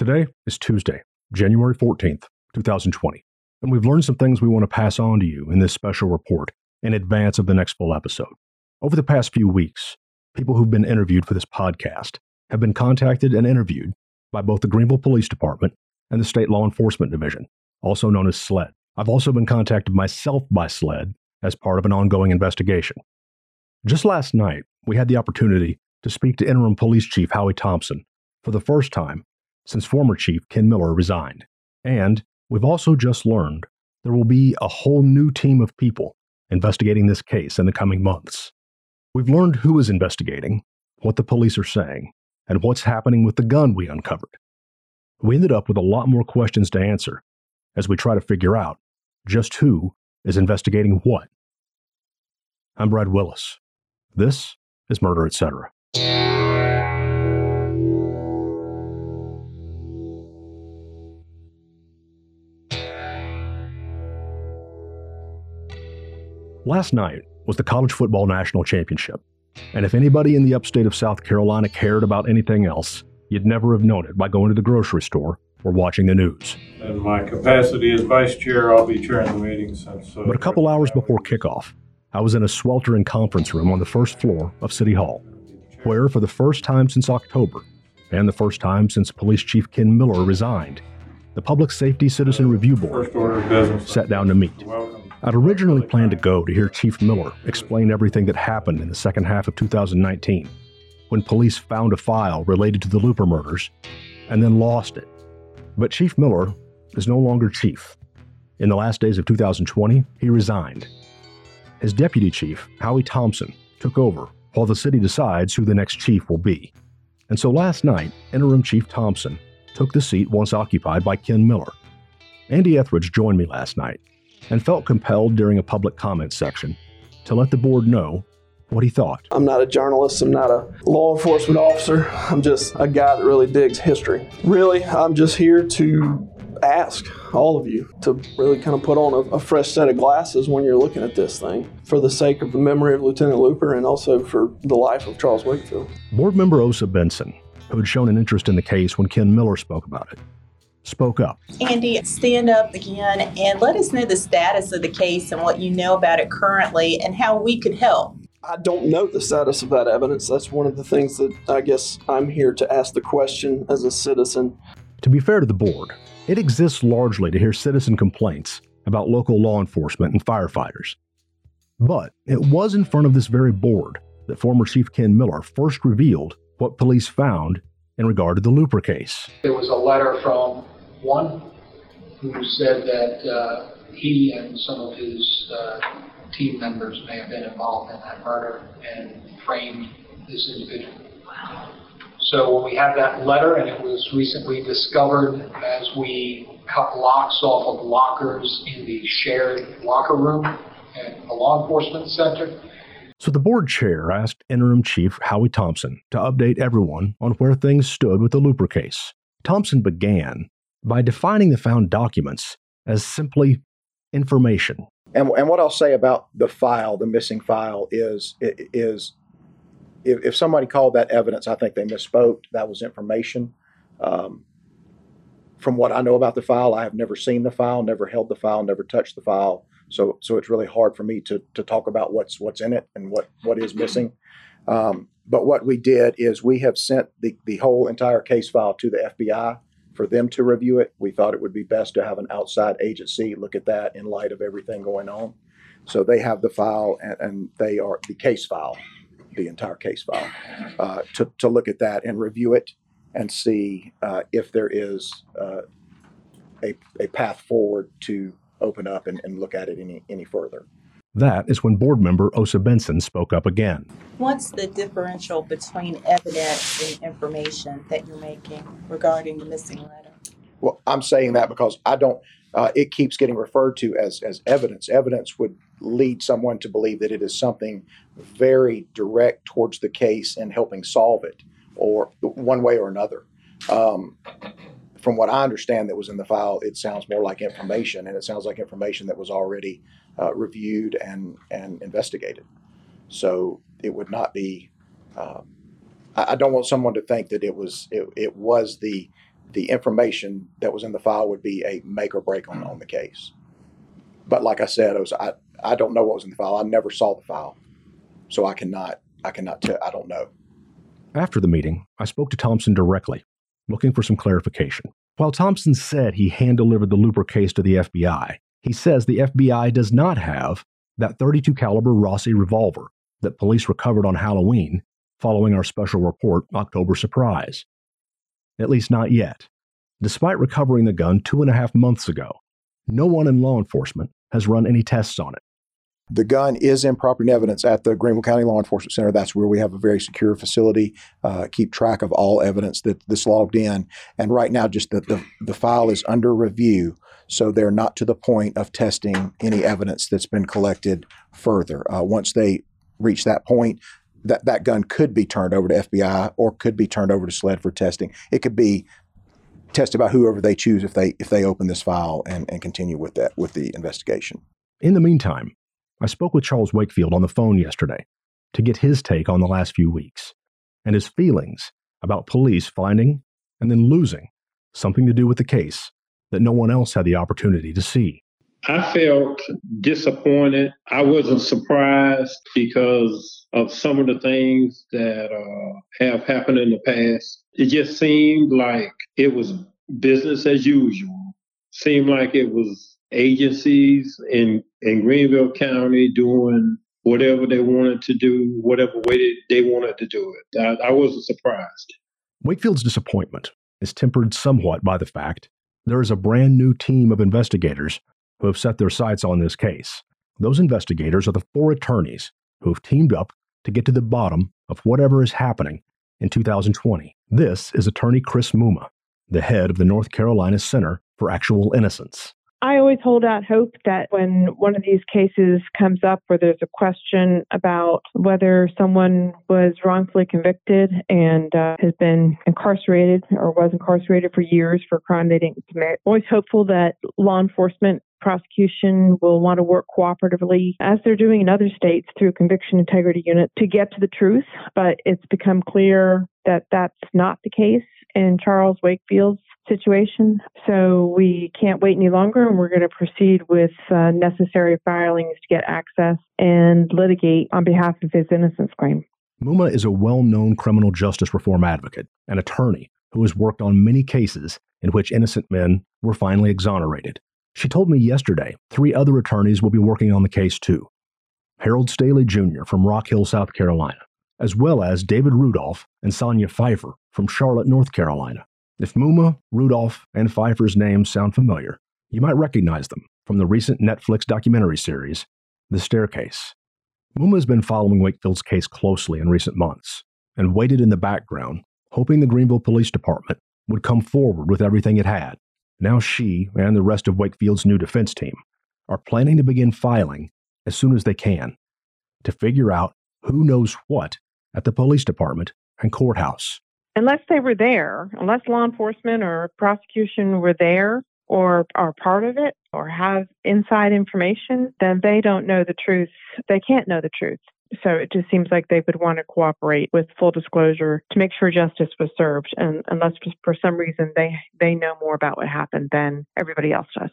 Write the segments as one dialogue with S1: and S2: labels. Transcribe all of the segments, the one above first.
S1: Today is Tuesday, January 14th, 2020, and we've learned some things we want to pass on to you in this special report in advance of the next full episode. Over the past few weeks, people who've been interviewed for this podcast have been contacted and interviewed by both the Greenville Police Department and the State Law Enforcement Division, also known as SLED. I've also been contacted myself by SLED as part of an ongoing investigation. Just last night, we had the opportunity to speak to Interim Police Chief Howie Thompson for the first time since former Chief Ken Miller resigned. And we've also just learned there will be a whole new team of people investigating this case in the coming months. We've learned who is investigating, what the police are saying, and what's happening with the gun we uncovered. We ended up with a lot more questions to answer as we try to figure out just who is investigating what. I'm Brad Willis. This is Murder, Etc. Last night was the College Football National Championship, and if anybody in the upstate of South Carolina cared about anything else, you'd never have known it by going to the grocery store or watching the news.
S2: In my capacity as vice chair, I'll be chairing the meeting since. uh,
S1: But a couple hours before kickoff, I was in a sweltering conference room on the first floor of City Hall, where, for the first time since October, and the first time since Police Chief Ken Miller resigned, the Public Safety Citizen Review Board
S2: First order of business.
S1: sat down to meet.
S2: Welcome.
S1: I'd originally planned to go to hear Chief Miller explain everything that happened in the second half of 2019, when police found a file related to the Looper murders and then lost it. But Chief Miller is no longer chief. In the last days of 2020, he resigned. His deputy chief, Howie Thompson, took over while the city decides who the next chief will be. And so last night, interim Chief Thompson took the seat once occupied by Ken Miller. Andy Etheridge joined me last night and felt compelled during a public comment section to let the board know what he thought.
S3: I'm not a journalist. I'm not a law enforcement officer. I'm just a guy that really digs history. Really, I'm just here to ask all of you to really kind of put on a, a, fresh set of glasses when you're looking at this thing for the sake of the memory of Lieutenant Looper and also for the life of Charles Wakefield.
S1: Board member Osa Benson, who had shown an interest in the case when Ken Miller spoke about it, spoke up.
S4: Andy, stand up again and let us know the status of the case and what you know about it currently and how we could help.
S3: I don't know the status of that evidence. That's one of the things that I guess I'm here to ask the question as a citizen.
S1: To be fair to the board, it exists largely to hear citizen complaints about local law enforcement and firefighters. But it was in front of this very board that former Chief Ken Miller first revealed what police found in regard to the Looper case.
S5: There was a letter from one who said that uh, he and some of his uh, team members may have been involved in that murder and framed this individual. So we had that letter, and it was recently discovered as we cut locks off of lockers in the shared locker room at the law enforcement center.
S1: So the board chair asked Interim Chief Howie Thompson to update everyone on where things stood with the Looper case. Thompson began by defining the found documents as simply information.
S6: And, and what I'll say about the file, the missing file, is is if, if somebody called that evidence, I think they misspoke. That was information. Um, from what I know about the file, I have never seen the file, never held the file, never touched the file. So so it's really hard for me to to talk about what's what's in it and what what is missing. Um, but what we did is we have sent the the whole entire case file to the FBI for them to review it. We thought it would be best to have an outside agency look at that in light of everything going on. So they have the file and, and they are the case file, the entire case file, uh, to, to look at that and review it and see uh, if there is uh, a, a path forward to open up and, and look at it any, any further.
S1: That is when board member Osa Benson spoke up again.
S4: What's the differential between evidence and information that you're making regarding the missing letter?
S6: Well, I'm saying that because I don't. Uh, it keeps getting referred to as as evidence. Evidence would lead someone to believe that it is something very direct towards the case and helping solve it, or one way or another. Um, from what I understand that was in the file, it sounds more like information, and it sounds like information that was already uh, reviewed and and investigated. So it would not be. Um, I, I don't want someone to think that it was it, it was the the information that was in the file would be a make or break on, on the case. But like I said, it was, I, I don't know what was in the file. I never saw the file. So I cannot, I cannot tell, I don't know.
S1: After the meeting, I spoke to Thompson directly, looking for some clarification. While Thompson said he hand delivered the Looper case to the FBI, he says the FBI does not have that 32 caliber Rossi revolver that police recovered on Halloween following our special report October surprise. At least not yet. Despite recovering the gun two and a half months ago, no one in law enforcement has run any tests on it.
S6: The gun is in property and evidence at the Greenville County Law Enforcement Center. That's where we have a very secure facility, uh, keep track of all evidence that that's logged in. And right now, just the, the, the file is under review, so they're not to the point of testing any evidence that's been collected further. Uh, once they reach that point, that, that gun could be turned over to FBI or could be turned over to SLED for testing. It could be tested by whoever they choose if they if they open this file and, and continue with that with the investigation.
S1: In the meantime, I spoke with Charles Wakefield on the phone yesterday to get his take on the last few weeks and his feelings about police finding and then losing something to do with the case that no one else had the opportunity to see.
S2: I felt disappointed. I wasn't surprised because of some of the things that uh, have happened in the past. It just seemed like it was business as usual. Seemed like it was agencies in, in Greenville County doing whatever they wanted to do, whatever way they wanted to do it. I, I wasn't surprised.
S1: Wakefield's disappointment is tempered somewhat by the fact there is a brand new team of investigators who have set their sights on this case. Those investigators are the four attorneys who have teamed up to get to the bottom of whatever is happening in 2020. This is attorney Chris Mumma, the head of the North Carolina Center for Actual Innocence.
S7: I always hold out hope that when one of these cases comes up where there's a question about whether someone was wrongfully convicted and uh, has been incarcerated or was incarcerated for years for a crime they didn't commit, I'm always hopeful that law enforcement prosecution will want to work cooperatively, as they're doing in other states through conviction integrity unit, to get to the truth. But it's become clear that that's not the case in Charles Wakefield's situation. So we can't wait any longer, and we're going to proceed with uh, necessary filings to get access and litigate on behalf of his innocence claim.
S1: Mumma is a well known criminal justice reform advocate and attorney who has worked on many cases in which innocent men were finally exonerated. She told me yesterday three other attorneys will be working on the case too Harold Staley Jr. from Rock Hill, South Carolina, as well as David Rudolph and Sonya Pfeiffer from Charlotte, North Carolina. If Mumma, Rudolph, and Pfeiffer's names sound familiar, you might recognize them from the recent Netflix documentary series, The Staircase. Mumma has been following Wakefield's case closely in recent months and waited in the background, hoping the Greenville Police Department would come forward with everything it had. Now she and the rest of Wakefield's new defense team are planning to begin filing as soon as they can to figure out who knows what at the police department and courthouse
S7: unless they were there, unless law enforcement or prosecution were there or are part of it or have inside information, then they don't know the truth. They can't know the truth. So it just seems like they would want to cooperate with full disclosure to make sure justice was served. And unless for some reason they, they know more about what happened than everybody else does.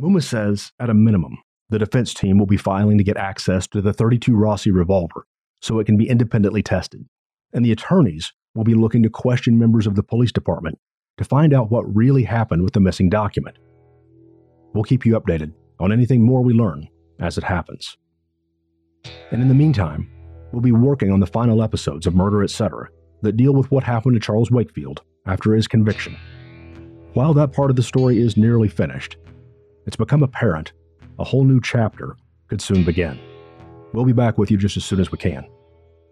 S1: Mumma says, at a minimum, the defense team will be filing to get access to the 32 Rossi revolver so it can be independently tested. And the attorneys will be looking to question members of the police department to find out what really happened with the missing document. We'll keep you updated on anything more we learn as it happens. And in the meantime, we'll be working on the final episodes of Murder Etc. that deal with what happened to Charles Wakefield after his conviction. While that part of the story is nearly finished, it's become apparent a whole new chapter could soon begin. We'll be back with you just as soon as we can.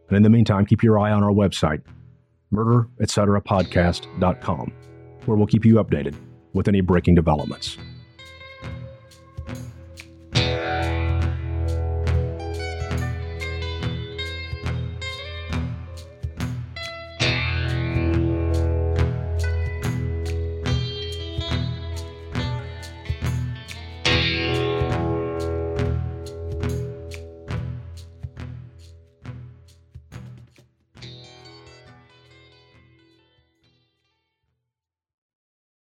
S1: And in the meantime, keep your eye on our website, murder, etc. podcast.com, where we'll keep you updated with any breaking developments.